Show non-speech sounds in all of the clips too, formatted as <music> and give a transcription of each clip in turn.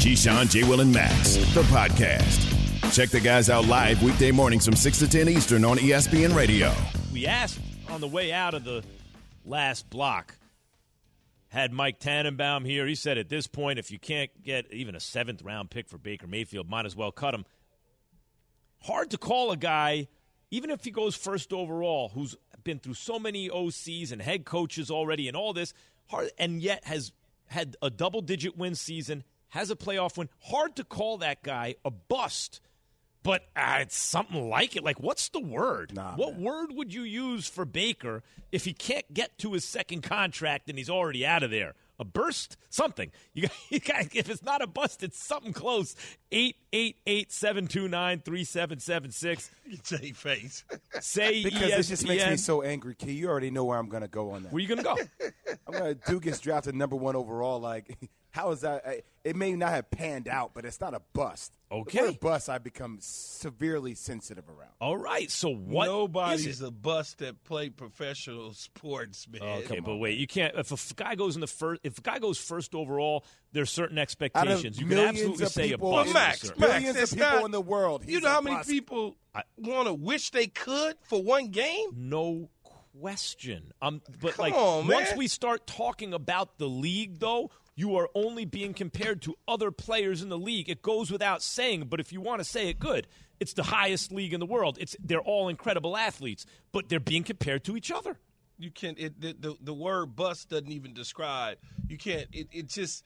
Keyshawn, J. Will, and Max, the podcast. Check the guys out live weekday mornings from 6 to 10 Eastern on ESPN Radio. We asked on the way out of the last block, had Mike Tannenbaum here. He said at this point, if you can't get even a seventh round pick for Baker Mayfield, might as well cut him. Hard to call a guy, even if he goes first overall, who's been through so many OCs and head coaches already and all this, hard, and yet has had a double digit win season, has a playoff win. Hard to call that guy a bust, but uh, it's something like it. Like, what's the word? Nah, what man. word would you use for Baker if he can't get to his second contract and he's already out of there? A burst? Something. <laughs> You got, you got, if it's not a bust, it's something close. 888 729 3776. Say <laughs> face. <laughs> Say Because this just makes me so angry, Key. You already know where I'm going to go on that. Where you going to go? I'm going to Duke gets drafted number one overall. Like, how is that? I- It may not have panned out, but it's not a bust. Okay. The word bust, I become severely sensitive around. All right. So what? Nobody's it? a bust that play professional sports, man. Okay, but wait, you can't. If a guy goes in the first, if a guy goes first overall, there's certain expectations. You can millions absolutely of say a people- bust. But Max, certain. Max, Millions of people not- in the world. You know how many bust. people want to wish they could for one game? No question. Um, but Come like on, once man. we start talking about the league, though, you are only being compared to other players in the league. It goes without saying, but if you want to say it good, it's the highest league in the world. It's they're all incredible athletes, but they're being compared to each other. You can't. It, the, the the word bust doesn't even describe. You can't. It, it just.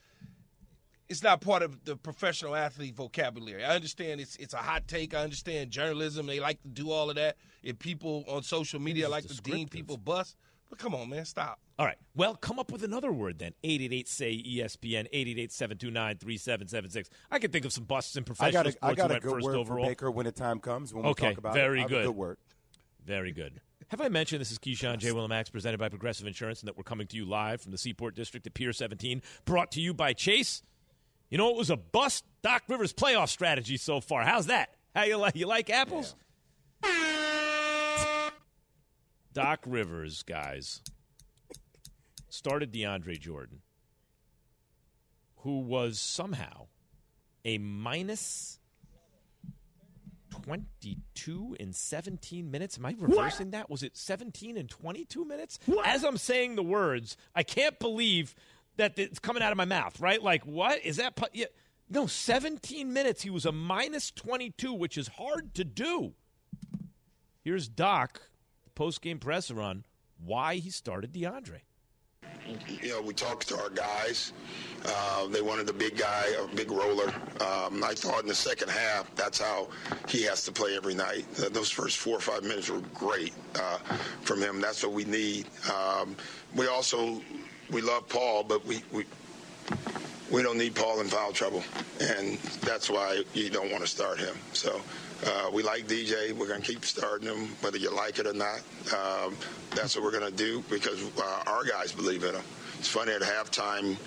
It's not part of the professional athlete vocabulary. I understand it's it's a hot take. I understand journalism. They like to do all of that. If people on social media like to deem people bust, but come on, man, stop. All right. Well, come up with another word then. 888 say E ESPN, 888 729 3776. I can think of some busts in I got a, sports I who got a went good first word overall. for Baker when the time comes. When Okay, we talk about very it. I good. Good word. Very good. Have I mentioned this is Keyshawn J. Will Max presented by Progressive Insurance and that we're coming to you live from the Seaport District at Pier 17, brought to you by Chase? You know, it was a bust Doc Rivers playoff strategy so far. How's that? How you like you like apples? Doc Rivers, guys, started DeAndre Jordan, who was somehow a minus 22 in 17 minutes. Am I reversing that? Was it 17 and 22 minutes? As I'm saying the words, I can't believe that it's coming out of my mouth, right? Like, what? Is that. pu- Yeah. No, 17 minutes. He was a minus 22, which is hard to do. Here's Doc, post game presser on why he started DeAndre. you know, we talked to our guys. Uh, they wanted a big guy, a big roller. Um, I thought in the second half, that's how he has to play every night. Those first four or five minutes were great uh, from him. That's what we need. Um, we also we love Paul, but we. we we don't need Paul in foul trouble, and that's why you don't want to start him. So uh, we like DJ. We're going to keep starting him, whether you like it or not. Um, that's what we're going to do because uh, our guys believe in him. It's funny at halftime.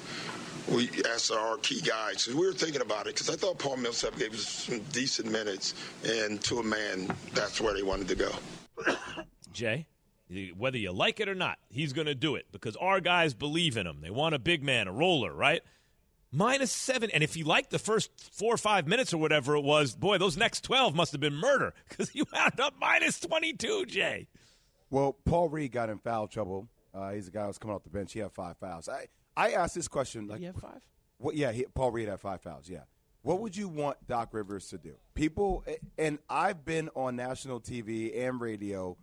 We asked our key guys 'cause we were thinking about it because I thought Paul Millsap gave us some decent minutes, and to a man, that's where he wanted to go. <coughs> Jay, whether you like it or not, he's going to do it because our guys believe in him. They want a big man, a roller, right? Minus seven. And if he liked the first four or five minutes or whatever it was, boy, those next 12 must have been murder <laughs> because you wound up minus 22, Jay. Well, Paul Reed got in foul trouble. Uh, he's a guy who's coming off the bench. He had five fouls. I, I asked this question like, He had five? What? Yeah, he, Paul Reed had five fouls. Yeah. What would you want Doc Rivers to do? People, and I've been on national TV and radio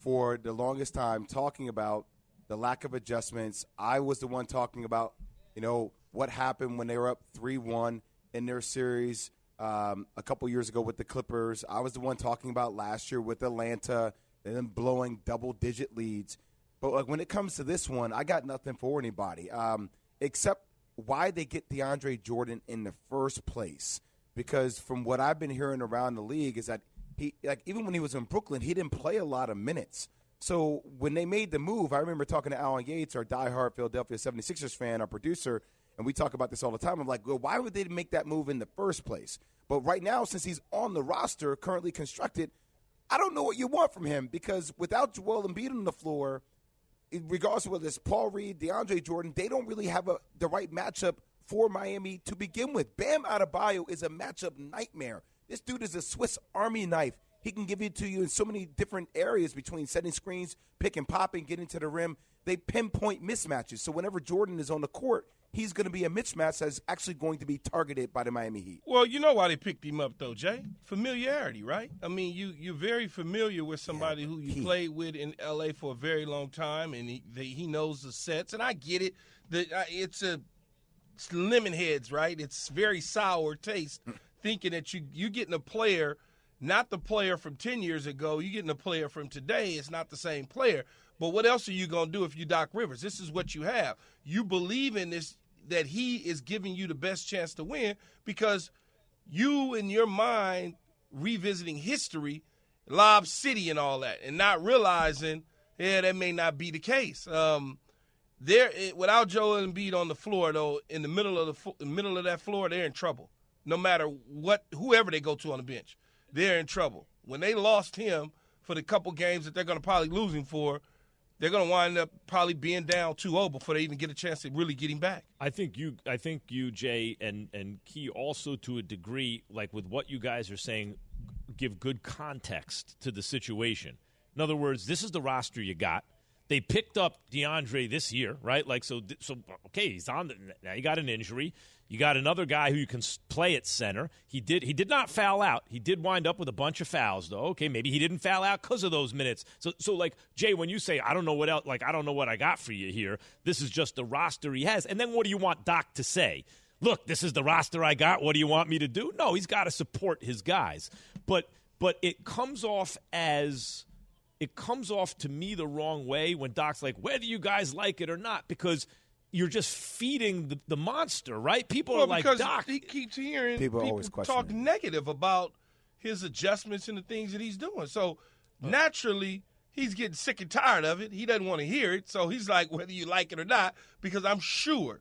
for the longest time talking about the lack of adjustments. I was the one talking about, you know, what happened when they were up three-one in their series um, a couple years ago with the Clippers. I was the one talking about last year with Atlanta and then blowing double-digit leads. But like when it comes to this one, I got nothing for anybody um, except why they get DeAndre Jordan in the first place. Because from what I've been hearing around the league is that he like even when he was in Brooklyn, he didn't play a lot of minutes. So when they made the move, I remember talking to Alan Yates, our diehard Philadelphia 76ers fan, our producer, and we talk about this all the time. I'm like, well, why would they make that move in the first place? But right now, since he's on the roster, currently constructed, I don't know what you want from him because without Joel Embiid on the floor, regardless of whether it's Paul Reed, DeAndre Jordan, they don't really have a, the right matchup for Miami to begin with. Bam Adebayo is a matchup nightmare. This dude is a Swiss Army knife. He can give it to you in so many different areas between setting screens, pick and popping, getting to the rim. They pinpoint mismatches. So whenever Jordan is on the court, he's going to be a mismatch that's actually going to be targeted by the Miami Heat. Well, you know why they picked him up though, Jay? Familiarity, right? I mean, you you're very familiar with somebody yeah, who you he. played with in L.A. for a very long time, and he they, he knows the sets. And I get it. The, uh, it's a it's lemon heads, right? It's very sour taste, thinking that you you getting a player – not the player from 10 years ago. You're getting a player from today. It's not the same player. But what else are you going to do if you Doc Rivers? This is what you have. You believe in this, that he is giving you the best chance to win because you, in your mind, revisiting history, Lob City and all that, and not realizing, yeah, that may not be the case. Um, there, without Joel Embiid on the floor, though, in the middle of the, the middle of that floor, they're in trouble. No matter what, whoever they go to on the bench they're in trouble. When they lost him for the couple games that they're going to probably lose him for, they're going to wind up probably being down 2-0 before they even get a chance to really get him back. I think you, I think you, Jay, and and Key also to a degree, like with what you guys are saying, give good context to the situation. In other words, this is the roster you got. They picked up DeAndre this year, right? Like so, so okay, he's on. The, now he got an injury. You got another guy who you can play at center. He did. He did not foul out. He did wind up with a bunch of fouls, though. Okay, maybe he didn't foul out because of those minutes. So, so like Jay, when you say I don't know what else, like I don't know what I got for you here. This is just the roster he has. And then what do you want Doc to say? Look, this is the roster I got. What do you want me to do? No, he's got to support his guys. But but it comes off as it comes off to me the wrong way when Doc's like, whether you guys like it or not, because you're just feeding the, the monster, right? People well, are like, Doc. He keeps hearing people, people talk negative about his adjustments and the things that he's doing. So uh. naturally, he's getting sick and tired of it. He doesn't want to hear it. So he's like, <laughs> whether you like it or not, because I'm sure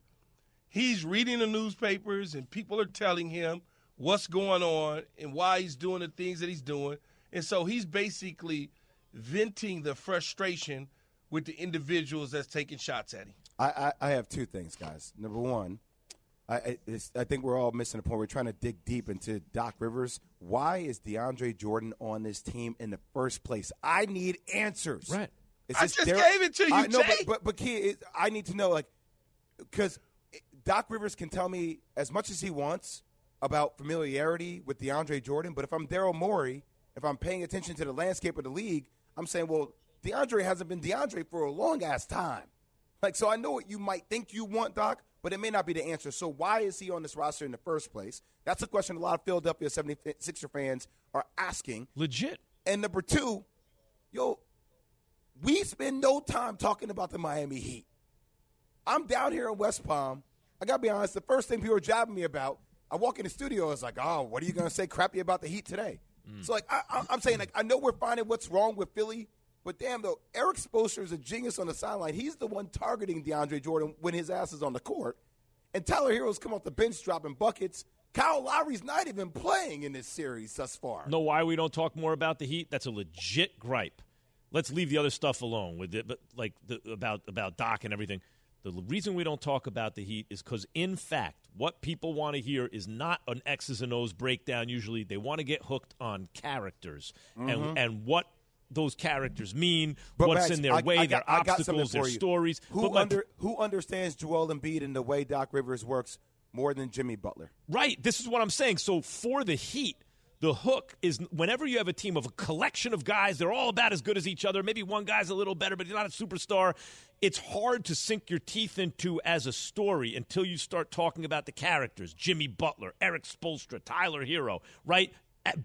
he's reading the newspapers and people are telling him what's going on and why he's doing the things that he's doing. And so he's basically venting the frustration with the individuals that's taking shots at him. I, I, I have two things, guys. Number one, I, I think we're all missing a point. We're trying to dig deep into Doc Rivers. Why is DeAndre Jordan on this team in the first place? I need answers. Right. I just gave it to you, I, no, but, but, but key, it, I need to know, like, because Doc Rivers can tell me as much as he wants about familiarity with DeAndre Jordan, but if I'm Daryl Morey, if I'm paying attention to the landscape of the league, I'm saying, well, DeAndre hasn't been DeAndre for a long ass time. Like, so I know what you might think you want, Doc, but it may not be the answer. So why is he on this roster in the first place? That's a question a lot of Philadelphia 76er fans are asking. Legit. And number two, yo, we spend no time talking about the Miami Heat. I'm down here in West Palm. I got to be honest, the first thing people are jabbing me about, I walk in the studio, it's like, oh, what are you going to say crappy about the Heat today? Mm. So, like, I, am saying, like, I know we're finding what's wrong with Philly but damn, though, Erik Spoelstra is a genius on the sideline. He's the one targeting DeAndre Jordan when his ass is on the court. And Tyler Herro's come off the bench dropping buckets. Kyle Lowry's not even playing in this series thus far. Know why we don't talk more about the Heat? That's a legit gripe. Let's leave the other stuff alone with it, but like the, about about Doc and everything. The reason we don't talk about the Heat is because, in fact, what people want to hear is not an X's and O's breakdown. Usually, they want to get hooked on characters mm-hmm. and and what those characters mean, but what's Max, in their I, way, I got, their obstacles, their stories. Who under who understands Joel Embiid and the way Doc Rivers works more than Jimmy Butler? Right. This is what I'm saying. So for the Heat, the hook is whenever you have a team of a collection of guys, they're all about as good as each other. Maybe one guy's a little better, but he's not a superstar. It's hard to sink your teeth into as a story until you start talking about the characters Jimmy Butler, Erik Spoelstra, Tyler Herro, right?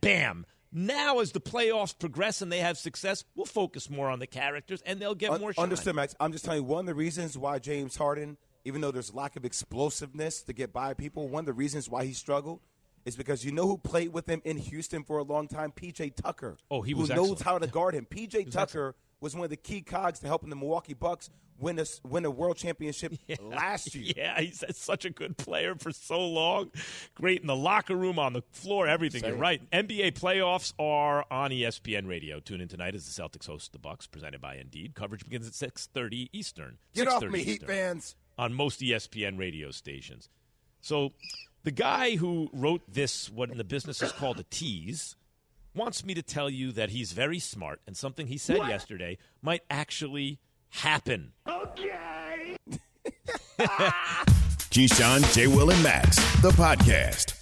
Bam. Now, as the playoffs progress and they have success, we'll focus more on the characters and they'll get more. Understood, Max. I'm just telling you one of the reasons why James Harden even though there's lack of explosiveness to get by people, one of the reasons why he struggled is because you know who played with him in Houston for a long time? PJ Tucker. Oh, he who was knows excellent. how to guard him. PJ Tucker was one of the key cogs to helping the Milwaukee Bucks win a, win a world championship <laughs> last year. Yeah, he's such a good player for so long. Great in the locker room, on the floor, everything. You're right. NBA playoffs are on ESPN Radio. Tune in tonight as the Celtics host the Bucks, presented by Indeed. Coverage begins at 6:30 Eastern. Get off 6:30 me, Heat fans. On most ESPN radio stations. So, the guy who wrote this, what in the business is called a tease, wants me to tell you that he's very smart, and something he said yesterday might actually happen. Okay. <laughs> Keyshawn, J. Will, and Max, the podcast.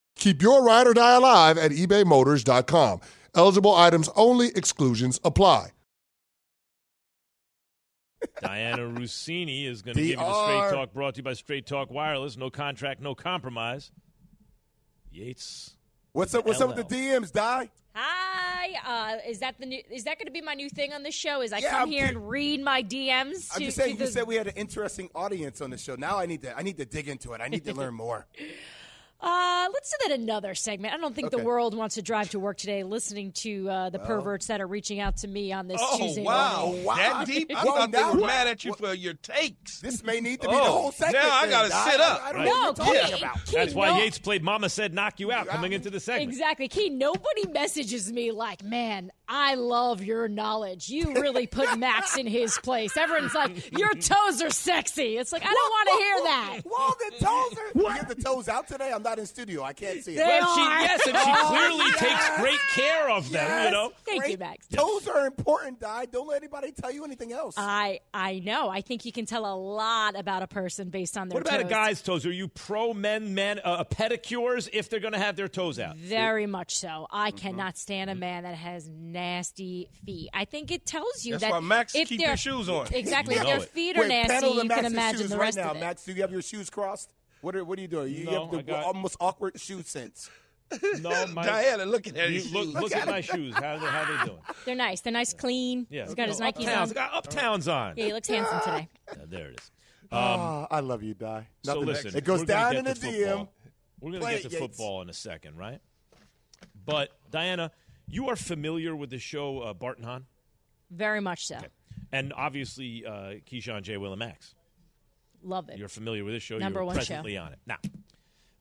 Keep your ride or die alive at ebaymotors.com. Eligible items only, exclusions apply. Dianna Russini is going to give you the straight talk brought to you by Straight Talk Wireless. No contract, no compromise. Yates. What's up? What's up with the DMs, Die? Hi, uh, is that the new? Is that going to be my new thing on the show? Is I Yeah, come I'm here ki- and read my DMs? I'm to- just saying. to You the- said we had an interesting audience on the show. Now I need to. I need to dig into it. I need to learn more. <laughs> Uh, let's do that another segment. I don't think the world wants to drive to work today listening to uh, the perverts that are reaching out to me on this Oh Tuesday wow. morning. wow. that deep? I Whoa, thought they were what? mad at you What- for your takes. This may need to be the Oh, whole segment. now I gotta sit up. I, I don't Right. know No, what you're talking Key, about. Key, That's why no- Yates played Mama Said Knock You Out coming into the segment. Exactly, Key. Nobody messages me like, "Man, I love your knowledge. You really put Max in his place." Everyone's like, "Your toes are sexy." It's like I don't want to hear that. Whoa, the toes are. You get the toes out today? I'm not in studio. I can't see it. They Well, she, yes, and she Oh, <laughs> clearly yes. takes great care of them, you know? Thank you, Max. Toes are important, Di. Don't let anybody tell you anything else. I I know. I think you can tell a lot about a person based on their toes. What about a guy's toes? Are you pro men, men, uh, pedicures if they're going to have their toes out? Very much so. Mm-hmm. I cannot stand a man that has nasty feet. I think it tells you That's that why Max if keep their- your shoes on. Exactly. You if know their it. feet are Wait, nasty, pedal the you can Max's imagine shoes the right rest now. of it. Max, do you have your shoes crossed? What are What are you doing? You No, have the I got- almost awkward shoe sense. <laughs> No, my. Diana looking at you his look, shoes. look at my shoes. How they, how they doing? <laughs> They're nice. They're nice, clean. Yeah, He's got his no, Nikes Uptowns. on. Got Uptowns on. Yeah, he looks handsome today. <laughs> Uh, there it is. Ah, I love you, Di. So Nothing- listen, it goes down in the DM. football. We're going to get to Yates. football in a second, right? But Diana, you are familiar with the show uh, Barton Hahn, Very much so. and obviously uh, Keyshawn J. Will and Max. Love it. You're familiar with this show. Number You're one show. presently on it. Now,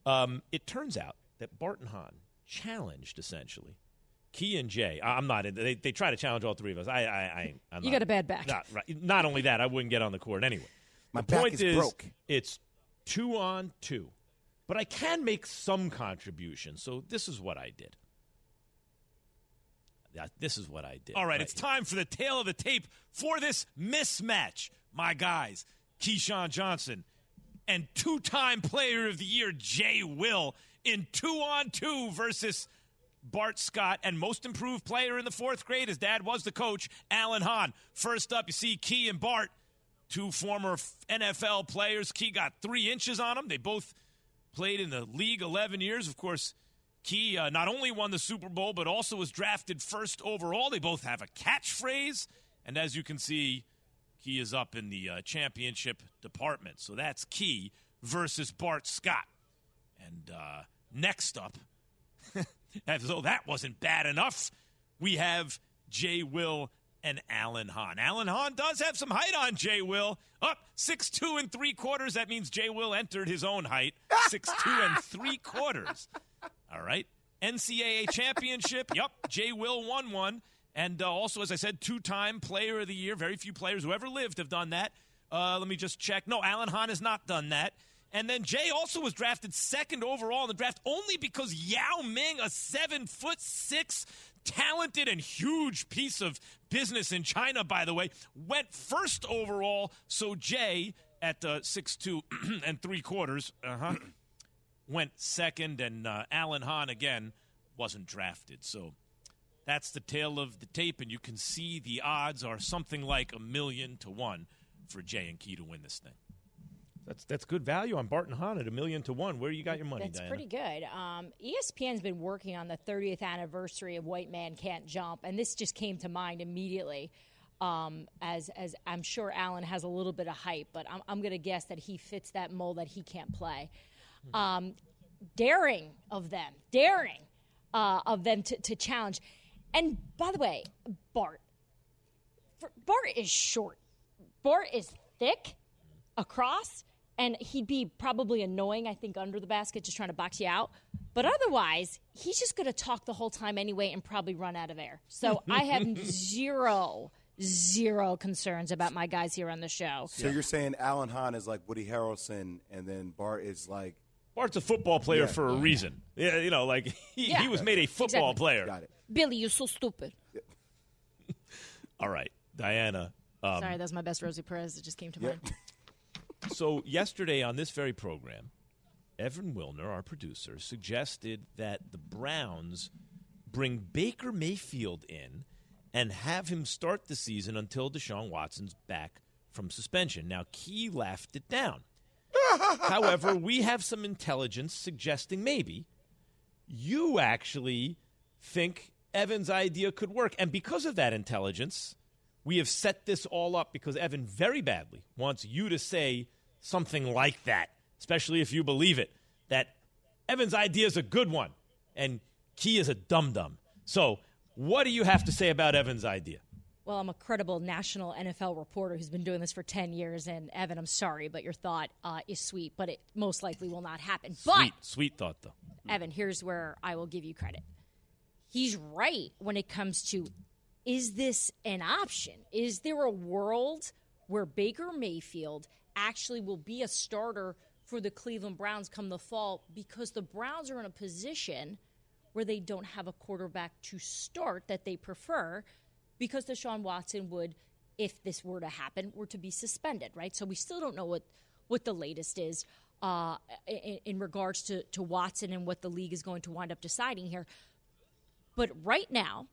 um, it turns out that Barton Hahn challenged essentially Key and Jay. I- I'm not. in- They, they try to challenge all three of us. I. I. I I'm You not- got a bad back. Not, right. not only that, I wouldn't get on the court anyway. My the back point is broke. It's two on two, but I can make some contribution. So this is what I did. This is what I did. All right, it's time for the tale of the tape for this mismatch. My guys, Keyshawn Johnson and two time player of the year, Jay Will, in two on two versus Bart Scott and most improved player in the fourth grade. His dad was the coach, Alan Hahn. First up, you see Key and Bart, two former NFL players. Key got three inches on him. They both played in the league 11 years. Of course, Key uh, not only won the Super Bowl, but also was drafted first overall. They both have a catchphrase. And as you can see, Key is up in the uh, championship department. So that's Key versus Bart Scott. And uh, next up, <laughs> as though that wasn't bad enough, we have Jay Will and Alan Hahn. Alan Hahn does have some height on Jay Will. Up six two and three quarters. That means Jay Will entered his own height. Six <laughs> two and three quarters. All right. NCAA championship. Yep. Jay Will won one. And uh, also, as I said, two time player of the year. Very few players who ever lived have done that. Uh, let me just check. No, Alan Hahn has not done that. And then Jay also was drafted second overall in the draft only because Yao Ming, a seven foot six talented and huge piece of business in China, by the way, went first overall. So Jay at uh, six two <clears throat> and three quarters, uh-huh, <clears throat> went second, and uh, Alan Hahn again wasn't drafted. So that's the tale of the tape, and you can see the odds are something like a million to one for Jay and Key to win this thing. That's that's good value on Barton Hahn at a million to one. Where you got your money, Diane? That's Diana? pretty good. Um, ESPN's been working on the 30th anniversary of White Man Can't Jump, and this just came to mind immediately. Um, as as I'm sure Alan has a little bit of hype, but I'm, I'm going to guess that he fits that mold that he can't play. Um, daring of them, daring uh, of them to, to challenge. And by the way, Bart, for, Bart is short. Bart is thick across, and he'd be probably annoying, I think, under the basket, just trying to box you out. But otherwise, he's just going to talk the whole time anyway and probably run out of air. So <laughs> I have zero, zero concerns about my guys here on the show. So you're saying Alan Hahn is like Woody Harrelson, and then Bart is like Bart's a football player Yeah. for a reason. Yeah, you know, like <laughs> he, Yeah. he was made a football Exactly. player. got it. Billy, you're so stupid. <laughs> All right, Diana. Um, Sorry, that was my best Rosie Perez It just came to mind. <laughs> <laughs> so yesterday on this very program, Evan Wilner, our producer, suggested that the Browns bring Baker Mayfield in and have him start the season until Deshaun Watson's back from suspension. Now, Key laughed it down. However, we have some intelligence suggesting maybe you actually think Evan's idea could work. And because of that intelligence, we have set this all up because Evan very badly wants you to say something like that, especially if you believe it, that Evan's idea is a good one and Key is a dum dum. So, what do you have to say about Evan's idea? Well, I'm a credible national NFL reporter who's been doing this for 10 years. And Evan, I'm sorry, but your thought uh, is sweet, but it most likely will not happen. But, Sweet, sweet thought, though. Evan, here's where I will give you credit. He's right when it comes to is this an option? Is there a world where Baker Mayfield actually will be a starter for the Cleveland Browns come the fall because the Browns are in a position where they don't have a quarterback to start that they prefer because Deshaun Watson would, if this were to happen, were to be suspended, right? So we still don't know what, what the latest is uh, in, in regards to, to Watson and what the league is going to wind up deciding here. But right now,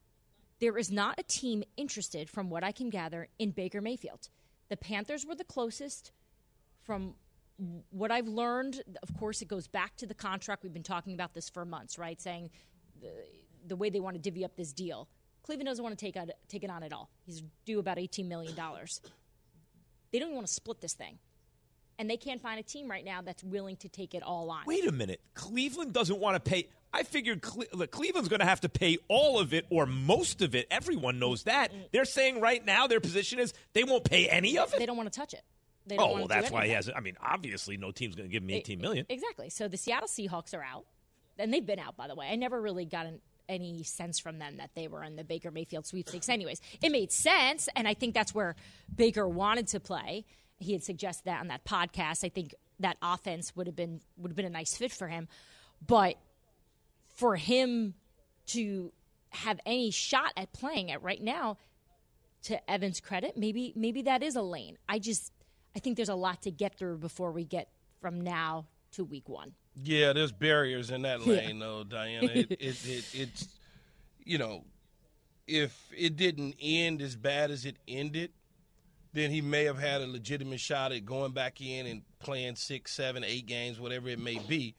there is not a team interested, from what I can gather, in Baker Mayfield. The Panthers were the closest. From what I've learned, of course, it goes back to the contract. We've been talking about this for months, right? Saying the, the way they want to divvy up this deal. Cleveland doesn't want to take, out, take it on at all. He's due about $18 million. They don't even want to split this thing. And they can't find a team right now that's willing to take it all on. Wait a minute. Cleveland doesn't want to pay. I figured Cle- look, Cleveland's going to have to pay all of it or most of it. Everyone knows that. They're saying right now their position is they won't pay any of it. They don't want to touch it. They don't Oh, well, that's why he anything. has. I mean, obviously, no team's going to give him eighteen million. Exactly. So the Seattle Seahawks are out, and they've been out, by the way. I never really got an, any sense from them that they were in the Baker Mayfield sweepstakes. Anyways, it made sense, and I think that's where Baker wanted to play. He had suggested that on that podcast. I think that offense would have been would have been a nice fit for him, but for him to have any shot at playing it right now, to Evan's credit, maybe maybe that is a lane. I just I think there's a lot to get through before we get from now to week one. Yeah, there's barriers in that Yeah. lane, though, Diana. It, it, it, it's, you know, if it didn't end as bad as it ended, then he may have had a legitimate shot at going back in and playing six, seven, eight games, whatever it may be.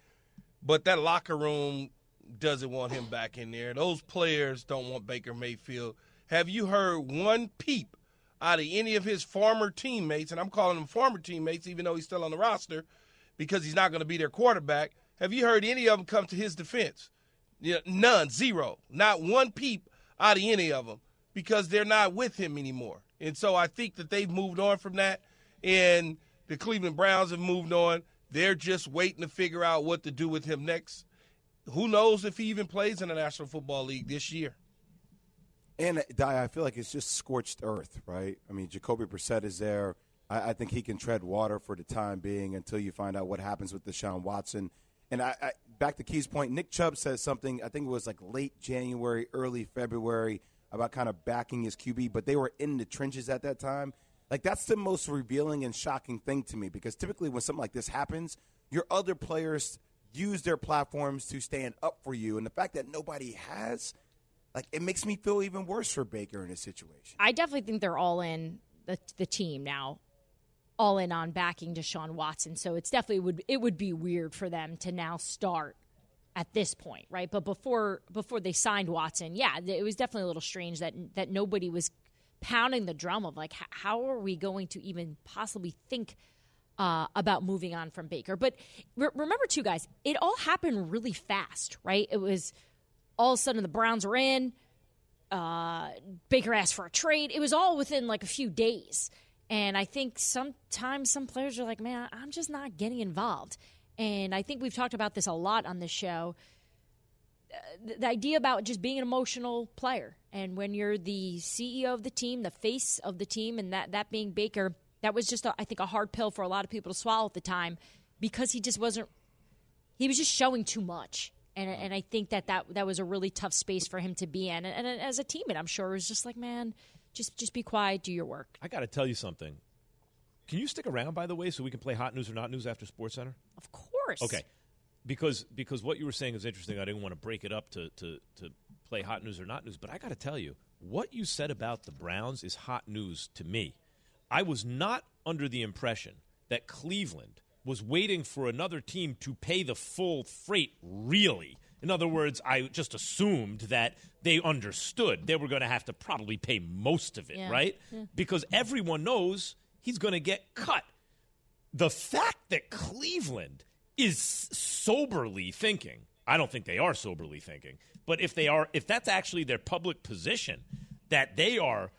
But that locker room doesn't want him back in there. Those players don't want Baker Mayfield. Have you heard one peep out of any of his former teammates, and I'm calling them former teammates even though he's still on the roster because he's not going to be their quarterback. Have you heard any of them come to his defense? Yeah, none, zero, not one peep out of any of them because they're not with him anymore. And so I think that they've moved on from that, and the Cleveland Browns have moved on. They're just waiting to figure out what to do with him next. Who knows if he even plays in the National Football League this year? And uh, I feel like it's just scorched earth, right? I mean, Jacoby Brissett is there. I, I, think he can tread water for the time being until you find out what happens with Deshaun Watson. And I, I, back to Key's point, Nick Chubb says something. I think it was like late January, early February about kind of backing his QB, but they were in the trenches at that time. Like that's the most revealing and shocking thing to me because typically when something like this happens, your other players use their platforms to stand up for you, and the fact that nobody has like it makes me feel even worse for Baker in this situation. I definitely think they're all in the the team now, all in on backing Deshaun Watson. So it's definitely would it would be weird for them to now start at this point, right? But before before they signed Watson, yeah, it was definitely a little strange that that nobody was pounding the drum of like how are we going to even possibly think uh, about moving on from Baker. But re- remember, too, guys, it all happened really fast, right? It was all of a sudden the Browns were in. Uh, Baker asked for a trade. It was all within like a few days. And I think sometimes some players are like, man, I'm just not getting involved. And I think we've talked about this a lot on this show. The, idea about just being an emotional player. And when you're the CEO of the team, the face of the team, and that, that being Baker, that was just, a, I think, a hard pill for a lot of people to swallow at the time because he just wasn't, he was just showing too much and and I think that that that was a really tough space for him to be in. And, and as a teammate, I'm sure it was just like, man, just just be quiet, do your work. I got to tell you something. Can you stick around, by the way, so we can play hot news or not news after Sports Center? Of course. Okay, because because what you were saying is interesting. I didn't want to break it up to to to play hot news or not news, but I got to tell you, what you said about the Browns is hot news to me. I was not under the impression that Cleveland was waiting for another team to pay the full freight, really. In other words, I just assumed that they understood they were going to have to probably pay most of it, yeah. right? Yeah. Because everyone knows he's going to get cut. The fact that Cleveland is soberly thinking, I don't think they are soberly thinking, but if they are, if that's actually their public position, that they are,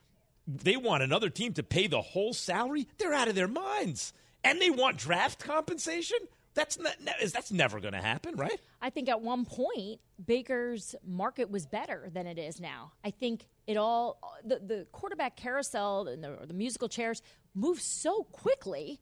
they want another team to pay the whole salary, they're out of their minds and they want draft compensation. That's not, that's never going to happen, right? I think at one point Baker's market was better than it is now. I think it all the the quarterback carousel and the, the musical chairs move so quickly.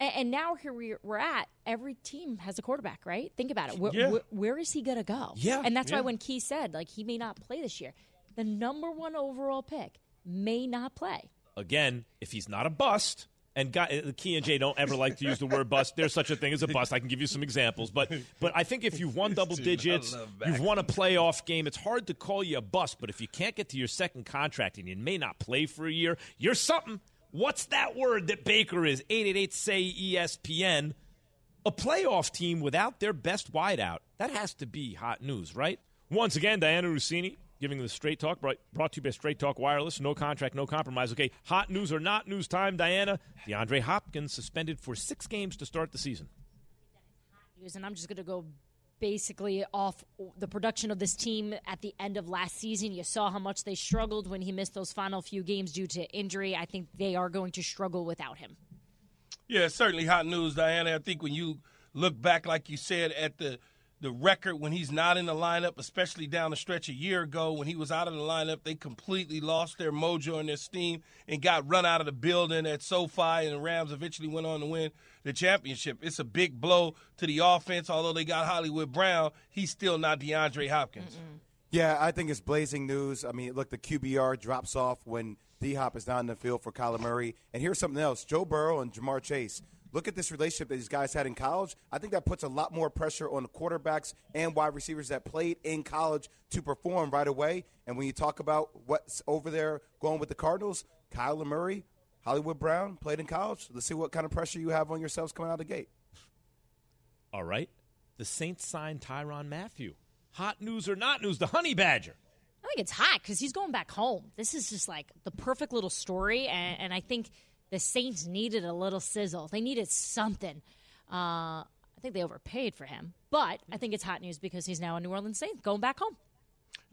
And, and now here we, are at, every team has a quarterback, right? Think about it. Where, yeah. where, where is he going to go? Yeah. And that's yeah. why when Key said, like, he may not play this year, the number one overall pick may not play. Again, if he's not a bust, and guy, uh, Key and Jay don't ever like to use the word bust. There's such a thing as a bust. I can give you some examples, but but I think if you've won <laughs> double digits, you've won a playoff game. It's hard to call you a bust, but if you can't get to your second contract and you may not play for a year, you're something. What's that word that Baker is? 888 say ESPN. A playoff team without their best wideout. That has to be hot news, right? Once again, Dianna Russini giving the Straight Talk, brought, brought to you by Straight Talk Wireless. No contract, no compromise. Okay, hot news or not news time, Dianna. DeAndre Hopkins suspended for six games to start the season. And I'm just going to go basically off the production of this team at the end of last season. You saw how much they struggled when he missed those final few games due to injury. I think they are going to struggle without him. Yeah, certainly hot news, Diana. I think when you look back, like you said, at the the record when he's not in the lineup, especially down the stretch a year ago when he was out of the lineup, they completely lost their mojo and their steam and got run out of the building at SoFi, and the Rams eventually went on to win the championship. It's a big blow to the offense. Although they got Hollywood Brown, he's still not DeAndre Hopkins. Mm-mm. Yeah, I think it's blazing news. I mean, look, the QBR drops off when D Hop is not in the field for Kyler Murray. And here's something else Joe Burrow and Ja'Marr Chase look at this relationship that these guys had in college. I think that puts a lot more pressure on the quarterbacks and wide receivers that played in college to perform right away. And when you talk about what's over there going with the Cardinals, Kyler Murray, Hollywood Brown played in college. Let's see what kind of pressure you have on yourselves coming out of the gate. All right. The Saints signed Tyrann Mathieu. hot news or not news? The Honey Badger. I think it's hot because he's going back home. This is just like the perfect little story, and, and I think the Saints needed a little sizzle. They needed something. Uh, I think they overpaid for him, but I think it's hot news because he's now a New Orleans Saint going back home.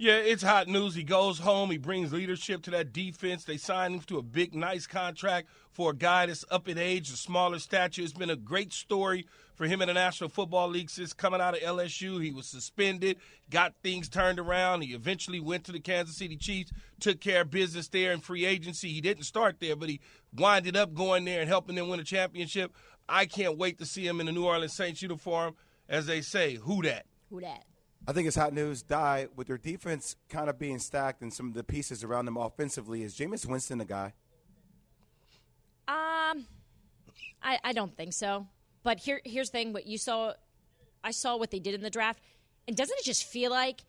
Yeah, it's hot news. He goes home. He brings leadership to that defense. They signed him to a big, nice contract for a guy that's up in age, a smaller stature. It's been a great story for him in the National Football League since coming out of LSU. He was suspended, got things turned around. He eventually went to the Kansas City Chiefs, took care of business there in free agency. He didn't start there, but he winded up going there and helping them win a championship. I can't wait to see him in the New Orleans Saints uniform. As they say, who that? Who that? I think it's hot news. Die with their defense kind of being stacked and some of the pieces around them offensively. Is Jameis Winston the guy? Um, I, I don't think so. But here here's the thing: what you saw, I saw what they did in the draft, and doesn't it just feel like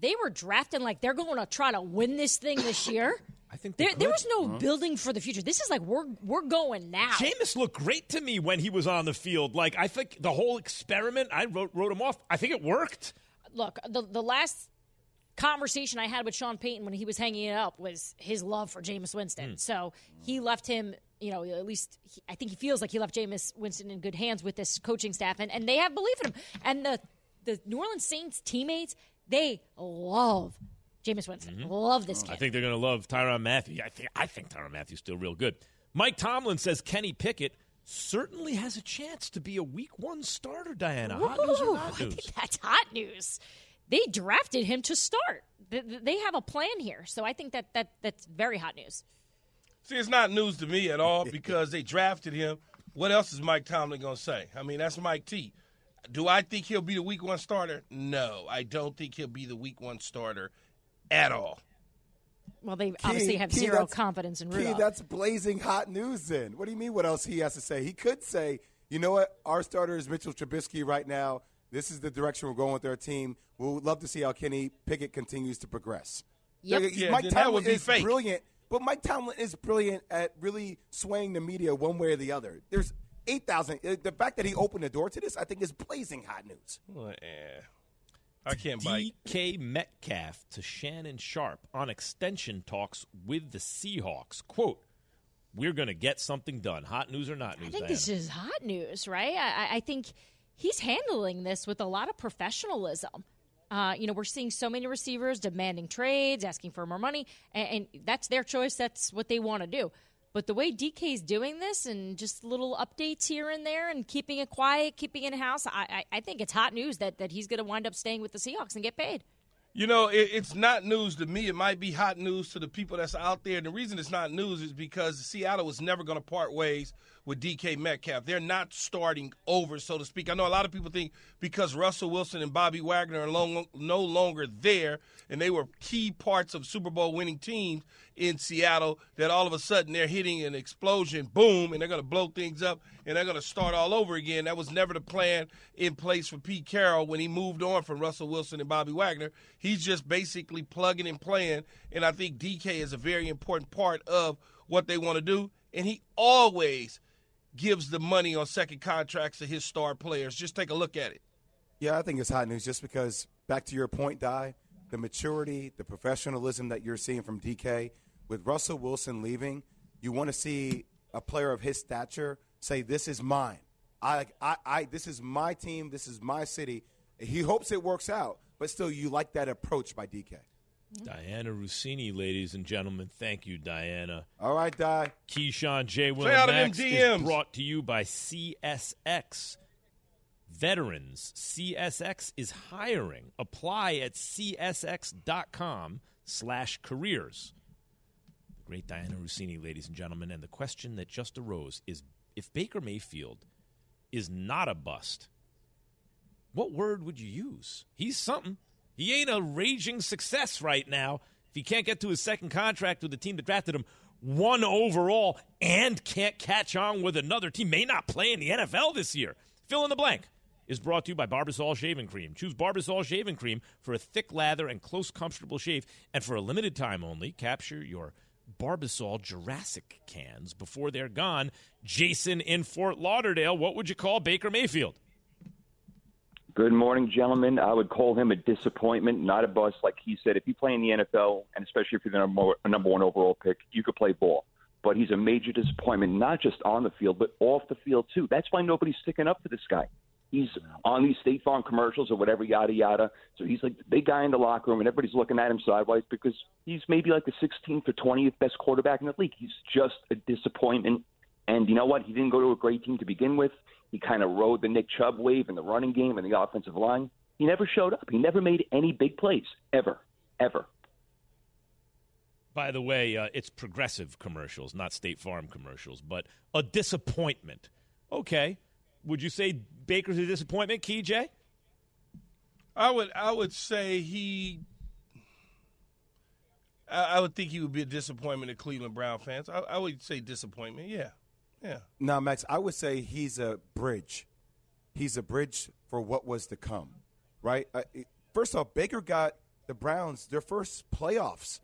they were drafting like they're going to try to win this thing this <coughs> year? I think there, there was no building for the future. This is like we're we're going now. Jameis looked great to me when he was on the field. Like I think the whole experiment, I wrote wrote him off. I think it worked. Look, the the last conversation I had with Sean Payton when he was hanging it up was his love for Jameis Winston. Mm. So he left him, you know, at least he, I think he feels like he left Jameis Winston in good hands with this coaching staff, and, and they have belief in him. And the the New Orleans Saints teammates, they love Jameis Winston. Love this kid. Mm-hmm. I think they're going to love Tyrann Mathieu. I think I think Tyrann Mathieu's still real good. Mike Tomlin says Kenny Pickett certainly has a chance to be a Week One starter. Diana, hot news or Ooh, not I think that's hot news. They drafted him to start. Th- th- They have a plan here, so I think that, that that's very hot news. See, it's not news to me at all <laughs> because they drafted him. What else is Mike Tomlin going to say? I mean, that's Mike T. Do I think he'll be the week one starter? No, I don't think he'll be the week one starter at all. Well, they obviously have zero confidence in Key, that's blazing hot news. Then what do you mean? What else he has to say? He could say, you know what, our starter is Mitchell Trubisky right now. This is the direction we're going with our team. We'll love to see how Kenny Pickett continues to progress. Yep. Like, Yeah, Mike that Tomlin would be is fake. brilliant, but Mike Tomlin is brilliant at really swaying the media one way or the other. There's eight thousand. The fact that he opened the door to this, I think, is blazing hot news. Well, eh, I can't bite. DK Metcalf to Shannon Sharpe on extension talks with the Seahawks. Quote, we're going to get something done. Hot news or not news, I think Diana? this is hot news, right? I, I- I think he's handling this with a lot of professionalism. Uh, you know, we're seeing so many receivers demanding trades, asking for more money, and, and that's their choice. That's what they want to do. But the way DK is doing this and just little updates here and there and keeping it quiet, keeping it in house, I, I, I think it's hot news that, that he's going to wind up staying with the Seahawks and get paid. You know, it, it's not news to me. It might be hot news to the people that's out there. And the reason it's not news is because Seattle was never going to part ways with DK Metcalf. They're not starting over, so to speak. I know a lot of people think because Russell Wilson and Bobby Wagner are long, no longer there, and they were key parts of Super Bowl winning teams in Seattle, that all of a sudden they're hitting an explosion, boom, and they're going to blow things up and they're going to start all over again. That was never the plan in place for Pete Carroll when he moved on from Russell Wilson and Bobby Wagner. He's just basically plugging and playing, and I think DK is a very important part of what they want to do, and he always gives the money on second contracts to his star players. Just take a look at it. Yeah, I think it's hot news just because, back to your point, Di, the maturity, the professionalism that you're seeing from DK, with Russell Wilson leaving, you want to see a player of his stature say, This is mine. I, I, I, this is my team. This is my city. He hopes it works out, but still, you like that approach by DK. Dianna Russini, ladies and gentlemen. Thank you, Diana. All right, Di. Keyshawn J. Will Stay out of them Max is brought to you by CSX. Veterans, CSX is hiring. Apply at csx.com slash careers. The great Dianna Russini, ladies and gentlemen. And the question that just arose is if Baker Mayfield is not a bust, what word would you use? He's something. He ain't a raging success right now. If he can't get to his second contract with the team that drafted him one overall and can't catch on with another team, may not play in the NFL this year. Fill in the blank is brought to you by Barbasol Shaving Cream. Choose Barbasol Shaving Cream for a thick lather and close, comfortable shave. And for a limited time only, capture your Barbasol Jurassic cans before they're gone. Jason in Fort Lauderdale, what would you call Baker Mayfield? Good morning, gentlemen. I would call him a disappointment, not a bust. Like he said, if you play in the NFL, and especially if you're the number, number one overall pick, you could play ball. But he's a major disappointment, not just on the field, but off the field, too. That's why nobody's sticking up for this guy. He's on these State Farm commercials or whatever, yada, yada. So he's like the big guy in the locker room, and everybody's looking at him sideways because he's maybe like the 16th or 20th best quarterback in the league. He's just a disappointment. And you know what? He didn't go to a great team to begin with. He kind of rode the Nick Chubb wave in the running game and the offensive line. He never showed up. He never made any big plays, ever, ever. By the way, uh, it's progressive commercials, not State Farm commercials, but a disappointment. Okay. Would you say Baker's a disappointment, KJ? J? I would I would say he I, I would think he would be a disappointment to Cleveland Brown fans. I, I would say disappointment, yeah. Yeah. Now, Max, I would say he's a bridge. He's a bridge for what was to come, right? Uh, first off, Baker got the Browns their first playoffs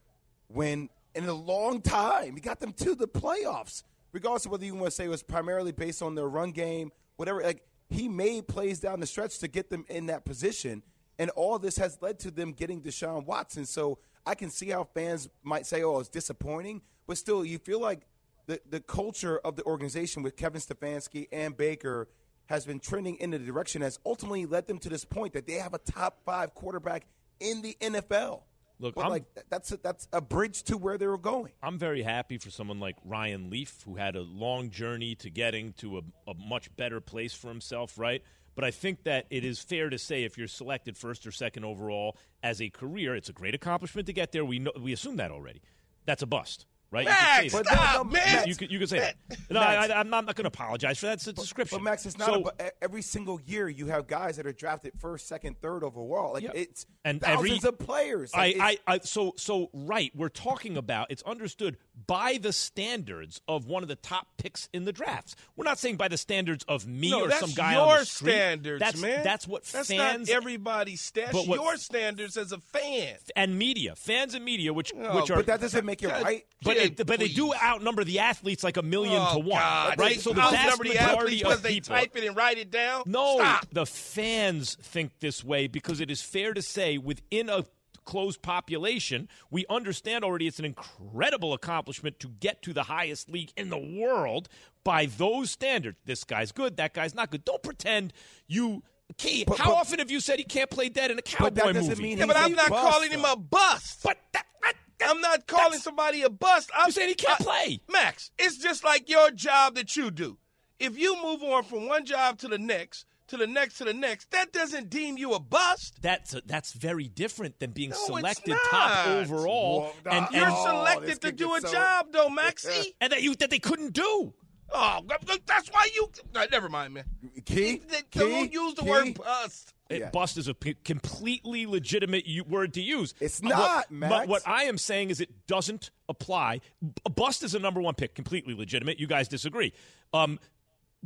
when in a long time. He got them to the playoffs, regardless of whether you want to say it was primarily based on their run game, whatever. Like he made plays down the stretch to get them in that position, and all this has led to them getting Deshaun Watson. So I can see how fans might say, "Oh, it's disappointing," but still, you feel like the, the culture of the organization with Kevin Stefanski and Baker has been trending in the direction has ultimately led them to this point that they have a top five quarterback in the NFL. Look, but like that's a, that's a bridge to where they were going. I'm very happy for someone like Ryan Leaf, who had a long journey to getting to a, a much better place for himself, right? But I think that it is fair to say if you're selected first or second overall as a career, it's a great accomplishment to get there. We know, we assume that already. That's a bust right? Max, you could say stop, that. man. You could, you could say that. No, I, am not, not going to apologize for that. It's a description. But, Max, it's not so, a, every single year you have guys that are drafted first, second, third overall. Like yeah. it's and thousands every, of players. Like I, I, I, so, so right. We're talking about. It's understood by the standards of one of the top picks in the drafts. We're not saying by the standards of me no, or some guy your on the street. standards, that's, man. That's what that's fans. not everybody's standards. Your standards as a fan and media, fans and media, which oh, which are. But that doesn't make it right. But it, but they do outnumber the athletes like a million oh, to one, God. right? So the vast majority of people, they type it and write it down. No, Stop. the fans think this way because it is fair to say within a closed population, we understand already it's an incredible accomplishment to get to the highest league in the world by those standards. This guy's good, that guy's not good. Don't pretend you. Key, but, how but, often have you said he can't play dead in a cowboy but that doesn't movie? Mean yeah, but I'm not bust, calling though. him a bust. But that, that, I'm not calling somebody a bust. I'm saying he can't I, play. Max, it's just like your job that you do. If you move on from one job to the next, to the next, to the next, that doesn't deem you a bust. That's that's very different than being No, selected top overall. Well, and, You're and, Oh, selected to do a so- job, though, <laughs> Maxie. and that you that they couldn't do. oh, that's why you. No, never mind, man. Key, They, key, don't use the key. word bust. It, Yeah. Bust is a p- completely legitimate u- word to use. It's Uh, not, what, Max. But what I am saying is it doesn't apply. B- Bust is a number one pick, completely legitimate. You guys disagree. Um,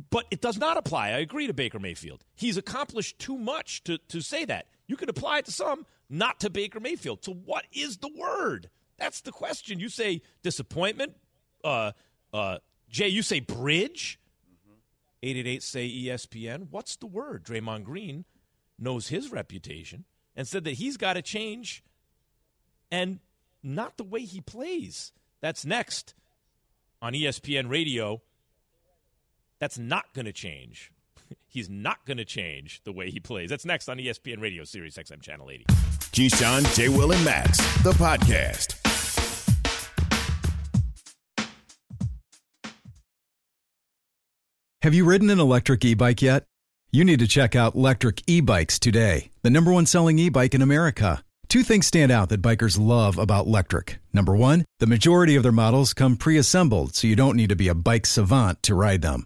but it does not apply. I agree to Baker Mayfield. He's accomplished too much to, to say that. You can apply it to some, not to Baker Mayfield. So what is the word? That's the question. You say disappointment. Uh, uh, Jay, you say bridge. 888 say E ESPN. What's the word? Draymond Green knows his reputation and said that he's got to change and not the way he plays. That's next on ESPN radio. That's not going to change. <laughs> He's not going to change the way he plays. That's next on ESPN Radio, Sirius XM Channel 80. Keyshawn, J. Will, and Max, the podcast. Have you ridden an electric e bike yet? You need to check out Lectric E Bikes today, the number one selling e bike in America. Two things stand out that bikers love about Lectric. Number one, the majority of their models come pre assembled, so you don't need to be a bike savant to ride them.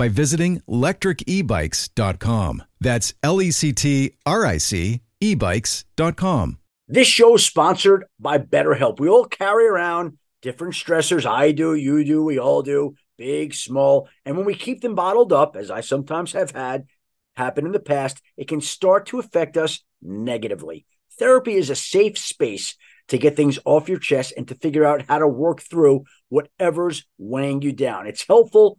by visiting lectricebikes.com. That's L E C T R I C ebikes.com. This show is sponsored by BetterHelp. We all carry around different stressors. I do, you do, we all do, big, small. And when we keep them bottled up, as I sometimes have had happen in the past, it can start to affect us negatively. Therapy is a safe space to get things off your chest and to figure out how to work through whatever's weighing you down. It's helpful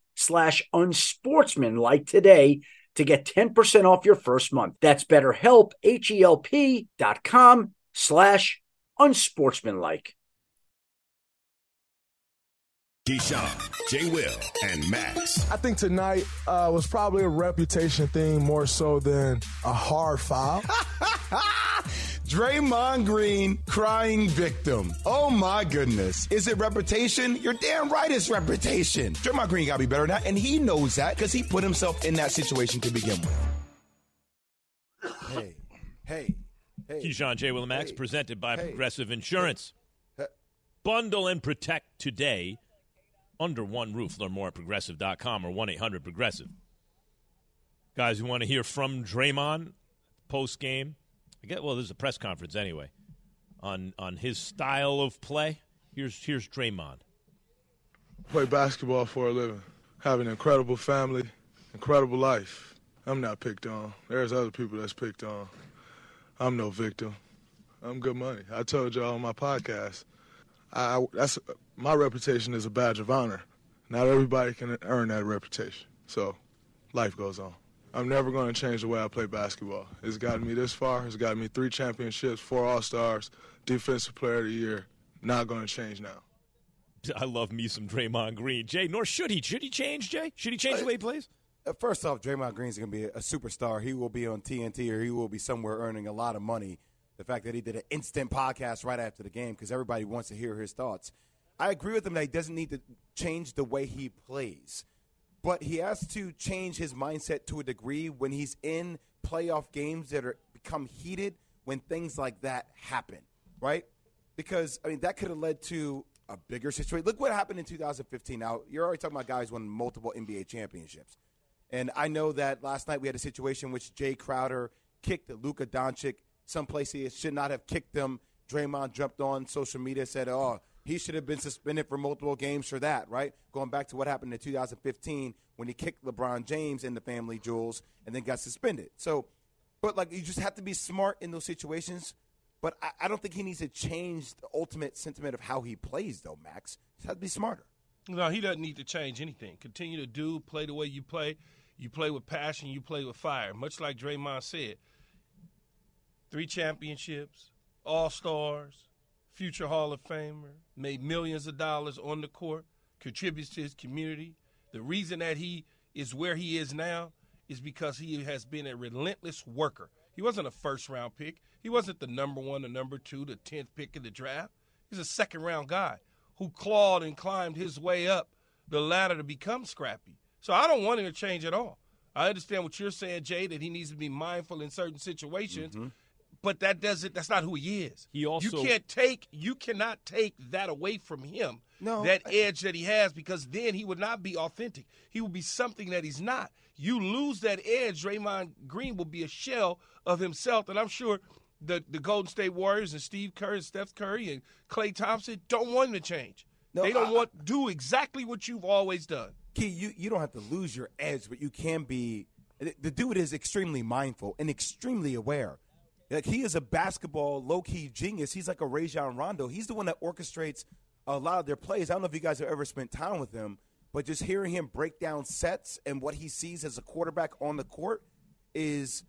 slash unsportsmanlike today to get 10% off your first month. That's betterhelp, H-E-L-P dot com slash unsportsmanlike. Keyshawn, J. Will, and Max. I think tonight uh, was probably a reputation thing more so than a hard foul. <laughs> Draymond Green crying victim. Oh my goodness. Is it reputation? You're damn right it's reputation. Draymond Green got to be better than that, and he knows that because he put himself in that situation to begin with. Hey, hey, hey. Keyshawn J. Will and Max Hey. presented by Hey. Progressive Insurance. Hey. Bundle and protect today under one roof. Learn more at progressive.com or 1 800 Progressive. Guys, who want to hear from Draymond post game? I get well, there's a press conference anyway on on his style of play. Here's here's Draymond. Play basketball for a living. Have an incredible family, incredible life. I'm not picked on. There's other people that's picked on. I'm no victim. I'm good money. I told y'all on my podcast. I, that's my reputation is a badge of honor. Not everybody can earn that reputation. So, life goes on. I'm never going to change the way I play basketball. It's gotten me this far. It's gotten me three championships, four All Stars, Defensive Player of the Year. Not going to change now. <laughs> I love me some Draymond Green. Jay, nor should he. Should he change, Jay? Should he change the way he plays? Uh, First off, Draymond Green's going to be a, a superstar. He will be on TNT or he will be somewhere earning a lot of money. The fact that he did an instant podcast right after the game because everybody wants to hear his thoughts. I agree with him that he doesn't need to change the way he plays, but he has to change his mindset to a degree when he's in playoff games that are become heated when things like that happen, right? Because I mean that could have led to a bigger situation. Look what happened in 2015. Now you're already talking about guys won multiple NBA championships. And I know that last night we had a situation which Jae Crowder kicked Luka Doncic someplace he should not have kicked him. Draymond jumped on social media said, "Oh, he should have been suspended for multiple games for that." Right? Going back to what happened in 2015 when he kicked LeBron James in the family jewels and then got suspended. So, but like you just have to be smart in those situations. But I, I don't think he needs to change the ultimate sentiment of how he plays, though. Max, he has to be smarter. No, he doesn't need to change anything. Continue to do, play the way you play. You play with passion, you play with fire. Much like Draymond said, three championships, all stars, future Hall of Famer, made millions of dollars on the court, contributes to his community. The reason that he is where he is now is because he has been a relentless worker. He wasn't a first round pick. He wasn't the number one, the number two, the tenth pick in the draft. He's a second round guy who clawed and climbed his way up the ladder to become scrappy. So I don't want him to change at all. I understand what you're saying, Jay, that he needs to be mindful in certain situations, mm-hmm. But that doesn't that's not who he is. He also- You can't take you cannot take that away from him. No, That edge that he has because then he would not be authentic. He would be something that he's not. You lose that edge, Draymond Green will be a shell of himself, and I'm sure the the Golden State Warriors and Steve Kerr and Steph Curry and Klay Thompson don't want him to change. No, they don't I- want do exactly what you've always done. Key, you, you don't have to lose your edge, but you can be. The the dude is extremely mindful and extremely aware. Like he is a basketball low key genius. He's like a Rajon Rondo. He's the one that orchestrates a lot of their plays. I don't know if you guys have ever spent time with him, but just hearing him break down sets and what he sees as a quarterback on the court is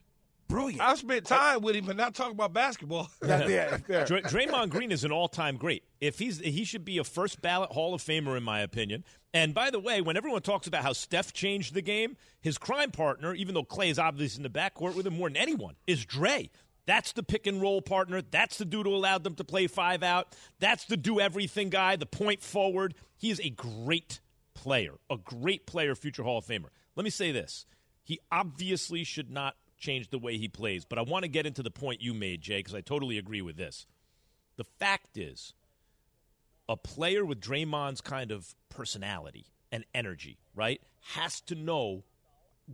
brilliant. I spent time with him, but not talking about basketball. <laughs> Yeah, yeah, <laughs> fair. Dra- Draymond Green is an all-time great. If he's he should be a first ballot Hall of Famer in my opinion. And by the way, when everyone talks about how Steph changed the game, his crime partner, even though Klay is obviously in the backcourt with him more than anyone, is Dre. That's the pick and roll partner. That's the dude who allowed them to play five out. That's the do everything guy, the point forward. He is a great player, a great player, future Hall of Famer. Let me say this. He obviously should not change the way he plays, but I want to get into the point you made, Jay, because I totally agree with this. The fact is, a player with Draymond's kind of personality and energy, right, has to know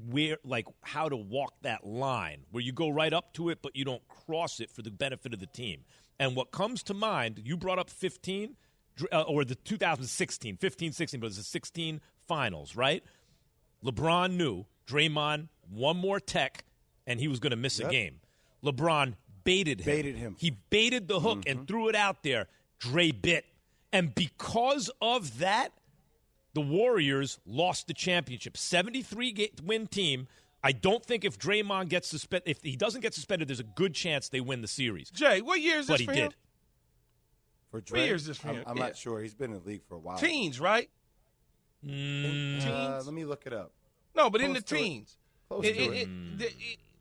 where like how to walk that line where you go right up to it but you don't cross it for the benefit of the team. And what comes to mind, you brought up 15 uh, or the 2016, 15 16, but it's the 16 finals, right? LeBron knew Draymond one more tech and he was going to miss Yep. a game. LeBron baited him. Baited him. He baited the hook and threw it out there. Dre bit. And because of that, the Warriors lost the championship. 73 ga- win team. I don't think if Draymond gets suspended, if he doesn't get suspended, there's a good chance they win the series. Jay, what year is this But this he for did. For Dre, year is this for I'm, him? I'm Yeah. not sure. He's been in the league for a while. Teens, right? Mm, Uh, let me look it up. No, but in the Close to it. teens. Close It- to it- it. it-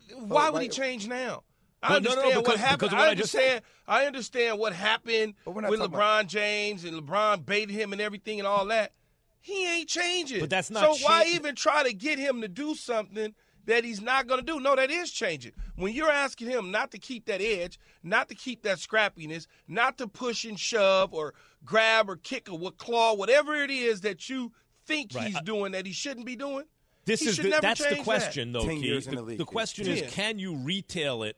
it- why would he change now? I Well, no, no, understand because- what happened. because I what I understand. I understand what happened with LeBron talking James and LeBron baited him and everything and all that. He ain't changing. But that's not So why even try to get him to do something that he's not going to do? No, that is changing. When you're asking him not to keep that edge, not to keep that scrappiness, not to push and shove or grab or kick or what claw, whatever it is that you think Right. he's I- doing that he shouldn't be doing. This he is should the, never that's the change that. question, though. 10 Key. years in the, the the question Ten. is, can you retail it?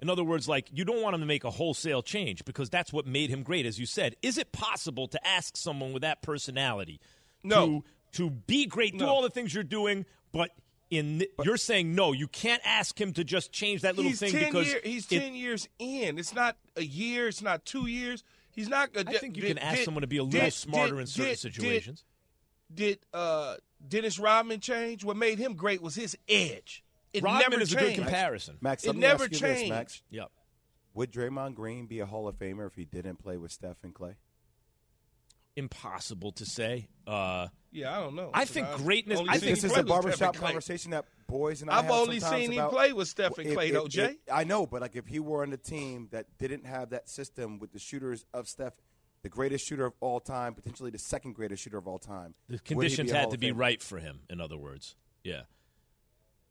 In other words, like you don't want him to make a wholesale change because that's what made him great, as you said. Is it possible to ask someone with that personality No. to to be great, do No. all the things you're doing, but in th- you're saying no, you can't ask him to just change that little thing because year, he's it- ten years in. It's not a year. It's not two years. He's not. I think you did- can ask did- someone to be a little did- smarter did- in certain did- situations. Did, did uh, Dennis Rodman change? What made him great was his edge. It Rodman never is a good comparison. Max, It let me never changed. This, Max. Yep. Would Draymond Green be a Hall of Famer if he didn't play with Steph and Klay? Impossible to say. Uh, Yeah, I don't know. I think greatness- I think This is a barbershop conversation that boys and I I've only seen him about- play with Steph and If- Klay, if- though, if- I know, but like if he were on a team that didn't have that system with the shooters of Steph, the greatest shooter of all time, potentially the second greatest shooter of all time, the conditions had to be right for him. In other words, yeah.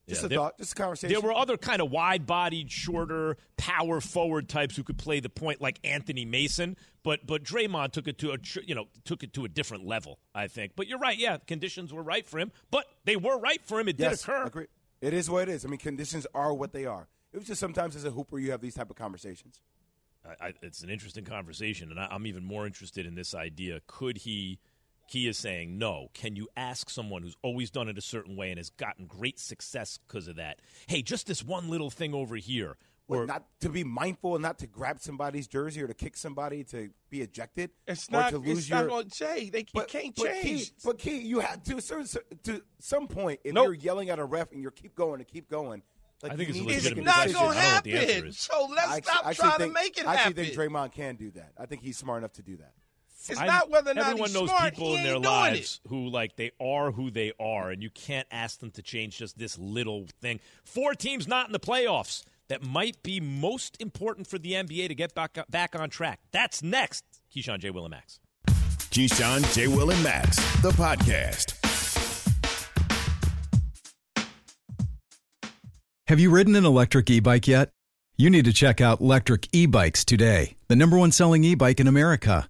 Just Yeah, a there- thought, just a conversation. There were other kind of wide-bodied, shorter, power forward types who could play the point, like Anthony Mason. But but Draymond took it to a you know took it to a different level, I think. But you're right, yeah, conditions were right for him, but they were right for him. It yes, did occur. Agree. It is what it is. I mean, conditions are what they are. It was just sometimes as a hooper, you have these type of conversations. I, I, it's an interesting conversation, and I, I'm even more interested in this idea. Could he? He is saying no. Can you ask someone who's always done it a certain way and has gotten great success because of that? Hey, just this one little thing over here, What, or not to be mindful and not to grab somebody's jersey or to kick somebody to be ejected It's or not. to lose It's your. not going to Jay. They you can't but change. Key, but Key, you have to a certain to some point. If Nope. you're yelling at a ref and you keep going and keep going, like I think it's a it's legitimate make a not going to I don't know what the answer happen. So let's I stop actually trying think, to make it happen. I actually think Draymond can do that. I think he's smart enough to do that. It's I'm- not whether or not everyone he's knows smart. people he in their lives it. who like they are who they are, and you can't ask them to change just this little thing. Four teams not in the playoffs that might be most important for the NBA to get back back on track. That's next. Keyshawn J. Will and Max. Keyshawn, J. Will, and Max, the podcast. Have you ridden an electric e bike yet? You need to check out Lectric E Bikes today, the number one selling e bike in America.